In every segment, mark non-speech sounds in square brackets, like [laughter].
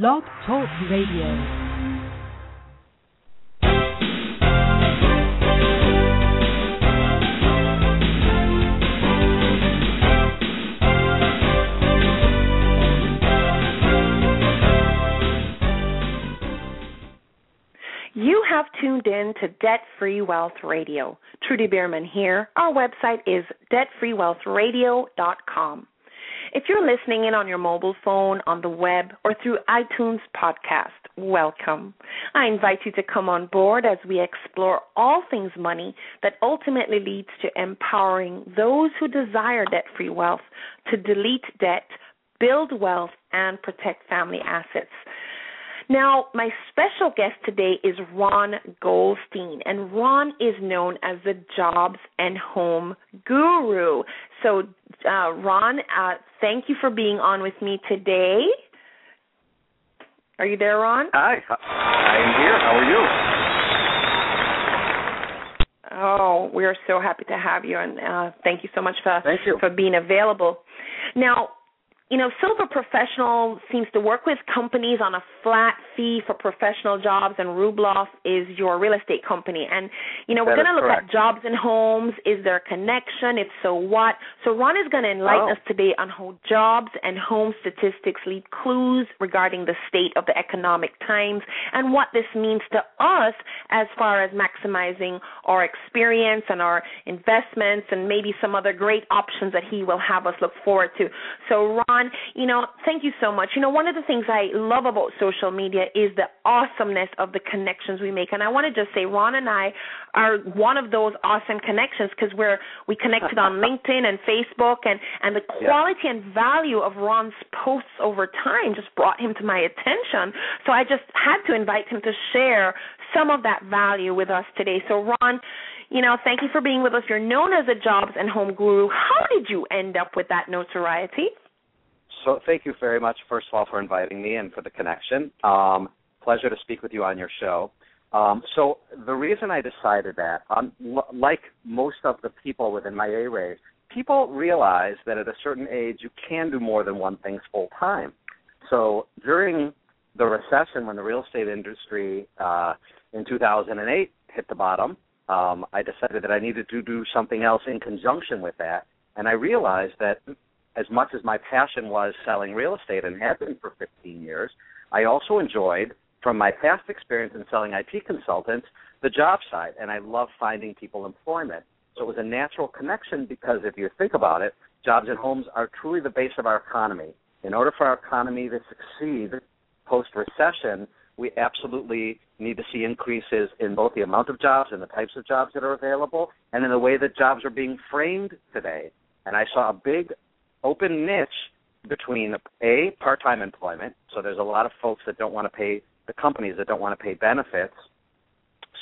Blog Talk Radio. You have tuned in to Debt Free Wealth Radio. Trudy Bierman here. Our website is debtfreewealthradio.com. If you're listening in on your mobile phone, on the web, or through iTunes podcast, welcome. I invite you to come on board as we explore all things money that ultimately leads to empowering those who desire debt free wealth to delete debt, build wealth, and protect family assets. Now, my special guest today is Ron Goldstein, and Ron is known as the Jobs and Home Guru. So, uh, Ron, uh, thank you for being on with me today. Are you there, Ron? Hi, I am here. How are you? Oh, we are so happy to have you, and uh, thank you so much for thank you. for being available. Now, you know, Silver Professional seems to work with companies on a flat fee for professional jobs, and Rubloff is your real estate company. And, you know, we're going to look correct. at jobs and homes. Is there a connection? If so, what? So Ron is going to enlighten Oh. us today on how jobs and home statistics lead clues regarding the state of the economic times and what this means to us as far as maximizing our experience and our investments and maybe some other great options that he will have us look forward to. So, Ron, you know, thank you so much. You know, one of the things I love about social media is the awesomeness of the connections we make. And I want to just say, Ron and I are one of those awesome connections because we're we connected on [laughs] LinkedIn and Facebook, and and the Yeah. quality and value of Ron's posts over time just brought him to my attention. So I just had to invite him to share some of that value with us today. So Ron, you know, thank you for being with us. You're known as a jobs and home guru. How did you end up with that notoriety? So, thank you very much, first of all, for inviting me and for the connection. Um, pleasure to speak with you on your show. Um, so, the reason I decided that, um, l- like most of the people within my A people realize that at a certain age you can do more than one thing full time. So, during the recession, when the real estate industry uh, in 2008 hit the bottom, um, I decided that I needed to do something else in conjunction with that. And I realized that as much as my passion was selling real estate and had been for 15 years, I also enjoyed, from my past experience in selling IT consultants, the job side. And I love finding people employment. So it was a natural connection because if you think about it, jobs and homes are truly the base of our economy. In order for our economy to succeed post recession, we absolutely need to see increases in both the amount of jobs and the types of jobs that are available and in the way that jobs are being framed today. And I saw a big open niche between a part-time employment. So there's a lot of folks that don't want to pay the companies that don't want to pay benefits.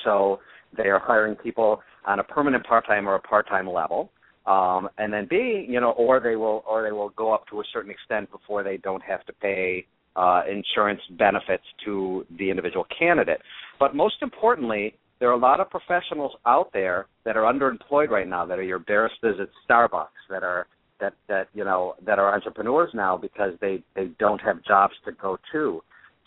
So they are hiring people on a permanent part-time or a part-time level. Um, and then B, you know, or they will or they will go up to a certain extent before they don't have to pay uh, insurance benefits to the individual candidate. But most importantly, there are a lot of professionals out there that are underemployed right now. That are your baristas at Starbucks. That are that that you know that are entrepreneurs now because they they don't have jobs to go to.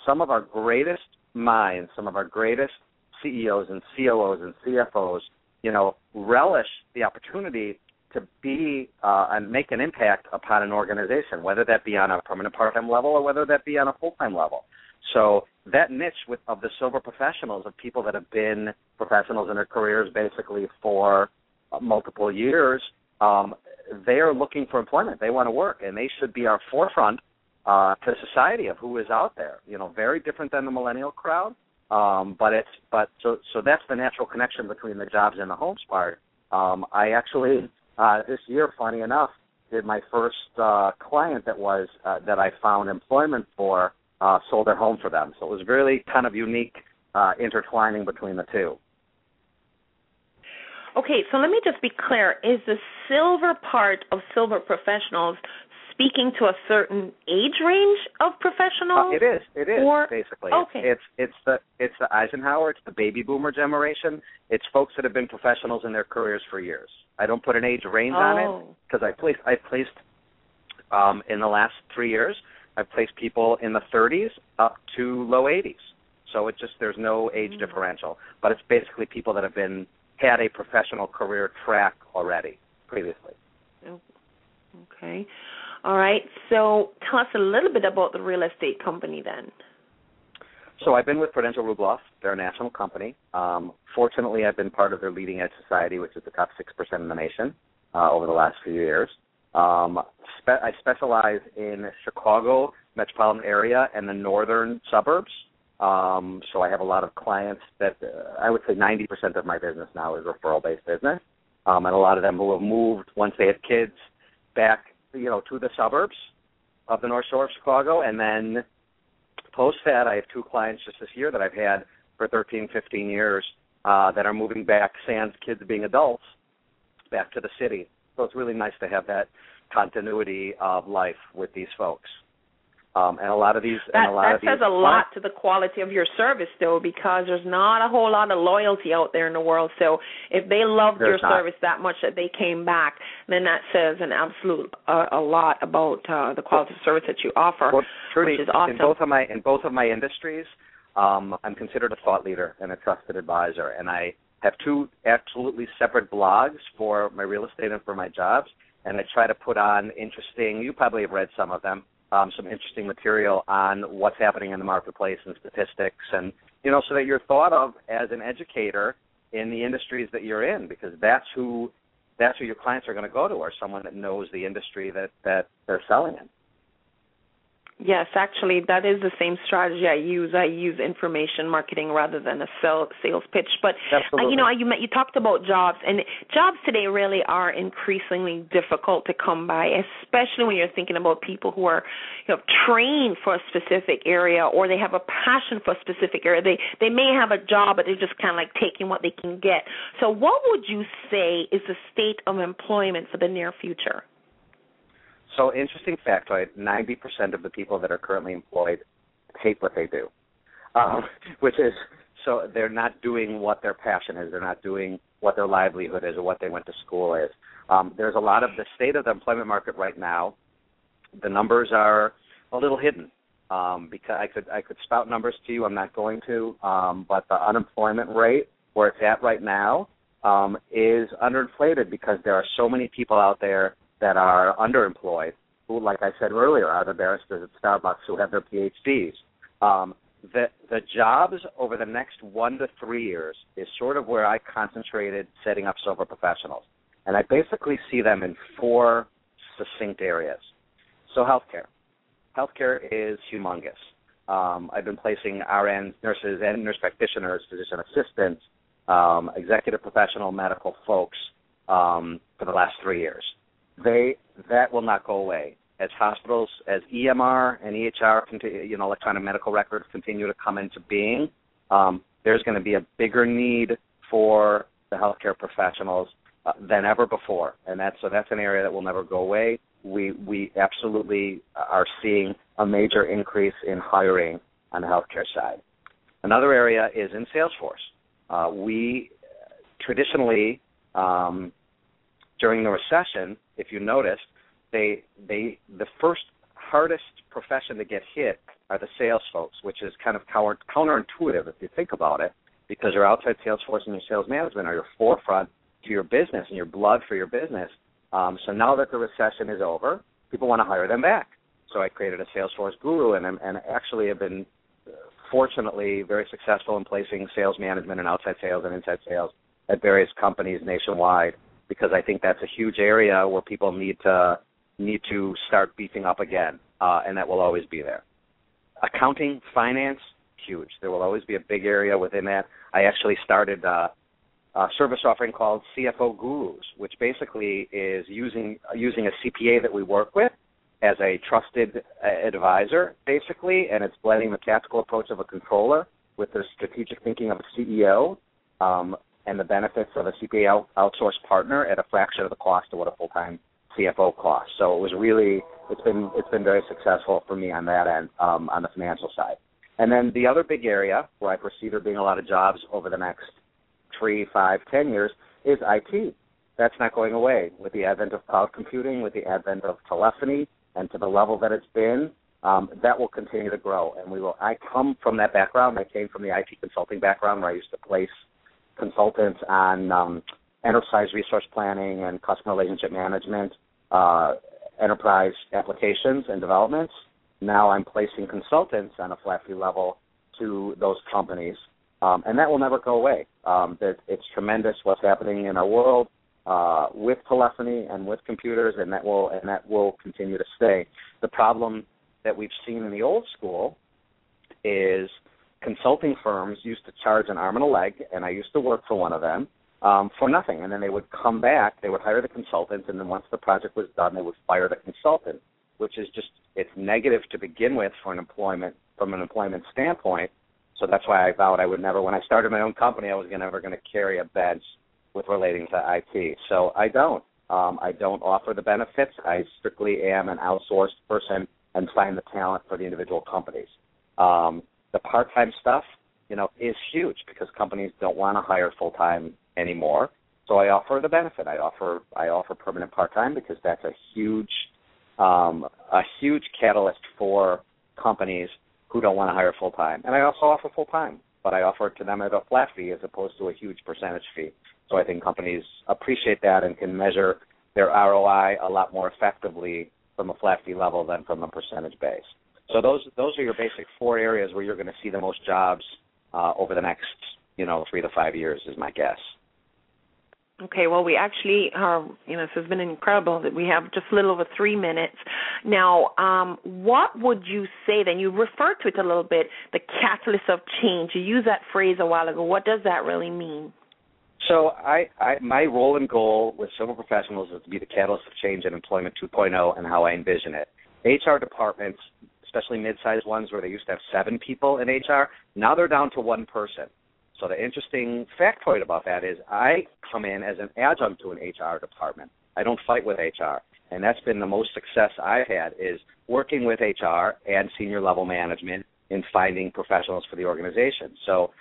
Some of our greatest minds, some of our greatest CEOs and COOs and CFOs, you know, relish the opportunity to be uh, and make an impact upon an organization, whether that be on a permanent part-time level or whether that be on a full-time level. So that niche with, of the silver professionals, of people that have been professionals in their careers basically for multiple years, um, they are looking for employment. They want to work, and they should be our forefront uh, to society of who is out there. You know, very different than the millennial crowd. Um, but it's but so so that's the natural connection between the jobs and the homes part. Um, I actually uh, this year, funny enough, did my first uh, client that was uh, that I found employment for uh, sold their home for them. So it was really kind of unique uh, intertwining between the two. Okay, so let me just be clear. Is the silver part of silver professionals speaking to a certain age range of professionals? Uh, it is. It is Or- basically. okay. It's, it's it's the it's the Eisenhower. It's the baby boomer generation. It's folks that have been professionals in their careers for years. I don't put an age range on it Oh. because I placed I placed um, in the last three years I've placed people in the 30s up to low 80s. So it just there's no age Mm. differential, but it's basically people that have been had a professional career track already previously. Okay. All right. So tell us a little bit about the real estate company then. So I've been with Prudential Rubloff. They're a national company. Um, fortunately, I've been part of their leading edge society, which is the top six percent in the nation, uh, over the last few years. Um, spe- I specialize in Chicago metropolitan area and the northern suburbs. Um, so I have a lot of clients that uh, I would say 90% of my business now is referral-based business, um, and a lot of them who have moved once they had kids back, you know, to the suburbs of the North Shore of Chicago, and then post that, I have two clients just this year that I've had for 13, 15 years uh, that are moving back, sans kids being adults, back to the city. So it's really nice to have that continuity of life with these folks. Um, and a lot of these, That, and a lot that of these says a lot to the quality of your service, though, because there's not a whole lot of loyalty out there in the world. So if they loved your not. service that much that they came back, then that says an absolute uh, a lot about uh, the quality of service that you offer, Well, Trudy, which is awesome. in both of my in both of my industries, um, I'm considered a thought leader and a trusted advisor, and I have two absolutely separate blogs for my real estate and for my jobs, and I try to put on interesting. You probably have read some of them. Um, some interesting material on what's happening in the marketplace and statistics, and you know, so that you're thought of as an educator in the industries that you're in, because that's who that's who your clients are going to go to, or someone that knows the industry that that they're selling in. Yes, actually, that is the same strategy I use. I use information marketing rather than a sell, sales pitch. But uh, you know, you you talked about jobs, and jobs today really are increasingly difficult to come by, especially when you're thinking about people who are, you know, trained for a specific area or they have a passion for a specific area. They they may have a job, but they're just kind of like taking what they can get. So, what would you say is the state of employment for the near future? So, interesting factoid: ninety percent of the people that are currently employed hate what they do, um, [laughs] which is so they're not doing what their passion is. They're not doing what their livelihood is or what they went to school is. Um, there's a lot of the state of the employment market right now. The numbers are a little hidden um, because I could I could spout numbers to you. I'm not going to, um, but the unemployment rate where it's at right now um, is underinflated because there are so many people out there that are underemployed, who, like I said earlier, are the barristers at Starbucks who have their PhDs. Um, the the jobs over the next one to three years is sort of where I concentrated setting up silver professionals, and I basically see them in four succinct areas. So healthcare, healthcare is humongous. Um, I've been placing RNs, nurses, and nurse practitioners, physician assistants, um, executive professional medical folks um, for the last three years they that will not go away. As hospitals as EMR and EHR continue, you know electronic medical records continue to come into being um, there's going to be a bigger need for the healthcare professionals uh, than ever before. And that's so that's an area that will never go away. We we absolutely are seeing a major increase in hiring on the healthcare side. Another area is in Salesforce. Uh, we traditionally um, during the recession, if you noticed, they they the first hardest profession to get hit are the sales folks, which is kind of counter, counterintuitive if you think about it, because your outside sales force and your sales management are your forefront to your business and your blood for your business. Um, so now that the recession is over, people want to hire them back. So I created a Salesforce guru, and and actually have been uh, fortunately very successful in placing sales management and outside sales and inside sales at various companies nationwide because I think that's a huge area where people need to need to start beefing up again, uh, and that will always be there. Accounting, finance, huge. There will always be a big area within that. I actually started uh, a service offering called CFO Gurus, which basically is using using a CPA that we work with as a trusted uh, advisor, basically, and it's blending the tactical approach of a controller with the strategic thinking of a CEO. Um, and the benefits of a CPA out, outsourced partner at a fraction of the cost of what a full time CFO costs. So it was really it's been it's been very successful for me on that end um, on the financial side. And then the other big area where I foresee there being a lot of jobs over the next three, five, ten years is IT. That's not going away with the advent of cloud computing, with the advent of telephony, and to the level that it's been. um, that will continue to grow. And we will. I come from that background. I came from the IT consulting background where I used to place consultants on um, enterprise resource planning and customer relationship management, uh, enterprise applications and developments. Now I'm placing consultants on a flat fee level to those companies, um, and that will never go away. Um, that it's tremendous what's happening in our world uh, with telephony and with computers, and that will and that will continue to stay. The problem that we've seen in the old school consulting firms used to charge an arm and a leg, and I used to work for one of them um, for nothing. And then they would come back, they would hire the consultant, and then once the project was done, they would fire the consultant, which is just it's negative to begin with for an employment from an employment standpoint. So that's why I vowed I would never. When I started my own company, I was never going to carry a bench with relating to IT. So I don't. Um, I don't offer the benefits. I strictly am an outsourced person and find the talent for the individual companies. Um, the part-time stuff, you know, is huge because companies don't want to hire full-time anymore. So I offer the benefit. I offer I offer permanent part-time because that's a huge um, a huge catalyst for companies who don't want to hire full-time. And I also offer full-time, but I offer it to them at a flat fee as opposed to a huge percentage fee. So I think companies appreciate that and can measure their ROI a lot more effectively from a flat fee level than from a percentage base. So those those are your basic four areas where you're going to see the most jobs uh, over the next you know three to five years is my guess. Okay, well, we actually are, you know, this has been incredible that we have just a little over three minutes. Now, um, what would you say then? You referred to it a little bit, the catalyst of change. You used that phrase a while ago. What does that really mean? So I, I my role and goal with Silver Professionals is to be the catalyst of change in employment 2.0 and how I envision it. HR departments, especially mid-sized ones where they used to have seven people in HR, now they're down to one person. So the interesting factoid about that is I come in as an adjunct to an HR department. I don't fight with HR. And that's been the most success I've had is working with HR and senior level management in finding professionals for the organization. So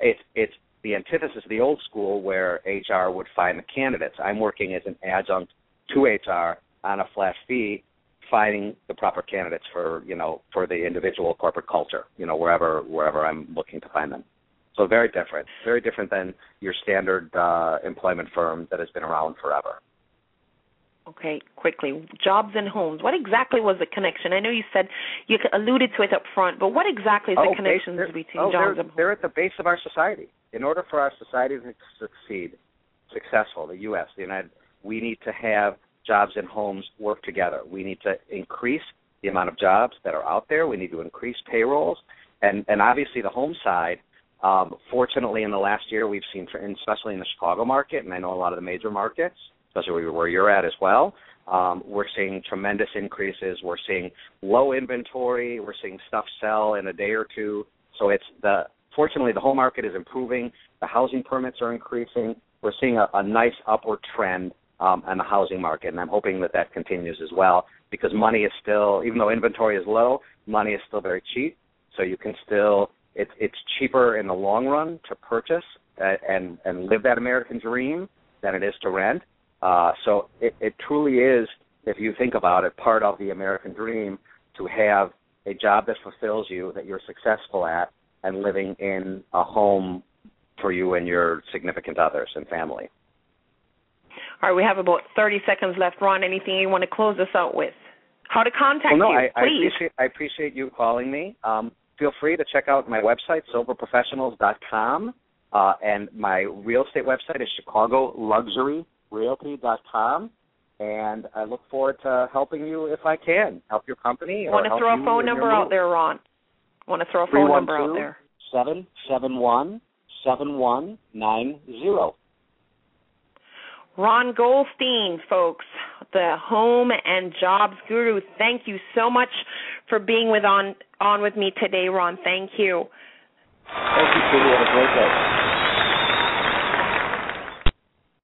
it's it's the antithesis of the old school where HR would find the candidates. I'm working as an adjunct to HR on a flat fee, finding the proper candidates for you know for the individual corporate culture, you know wherever wherever I'm looking to find them. So very different, very different than your standard uh, employment firm that has been around forever. Okay, quickly. Jobs and homes. What exactly was the connection? I know you said you alluded to it up front, but what exactly is the oh, connection between oh, jobs and homes? They're at the base of our society. In order for our society to succeed, successful, the U.S., the United, we need to have jobs and homes work together. We need to increase the amount of jobs that are out there. We need to increase payrolls, and and obviously the home side. Um, fortunately, in the last year, we've seen, especially in the Chicago market, and I know a lot of the major markets, especially where you're at as well. Um, we're seeing tremendous increases. We're seeing low inventory. We're seeing stuff sell in a day or two. So it's the fortunately the home market is improving. The housing permits are increasing. We're seeing a, a nice upward trend um, in the housing market, and I'm hoping that that continues as well because money is still, even though inventory is low, money is still very cheap. So you can still it's it's cheaper in the long run to purchase and and live that American dream than it is to rent. Uh, so it, it truly is, if you think about it, part of the American dream to have a job that fulfills you, that you're successful at, and living in a home for you and your significant others and family. All right, we have about 30 seconds left. Ron, anything you want to close us out with? How to contact well, no, you, I, please. I appreciate, I appreciate you calling me. Um, feel free to check out my website, silverprofessionals.com, uh, and my real estate website is chicagoluxuryrealty.com. And I look forward to helping you if I can, help your company. Want to throw a phone number out there, Ron? Want to throw a phone number out there? Seven seven one seven one nine zero. Ron Goldstein, folks, the home and jobs guru. Thank you so much for being with on on with me today, Ron. Thank you. Thank you. Have a great day.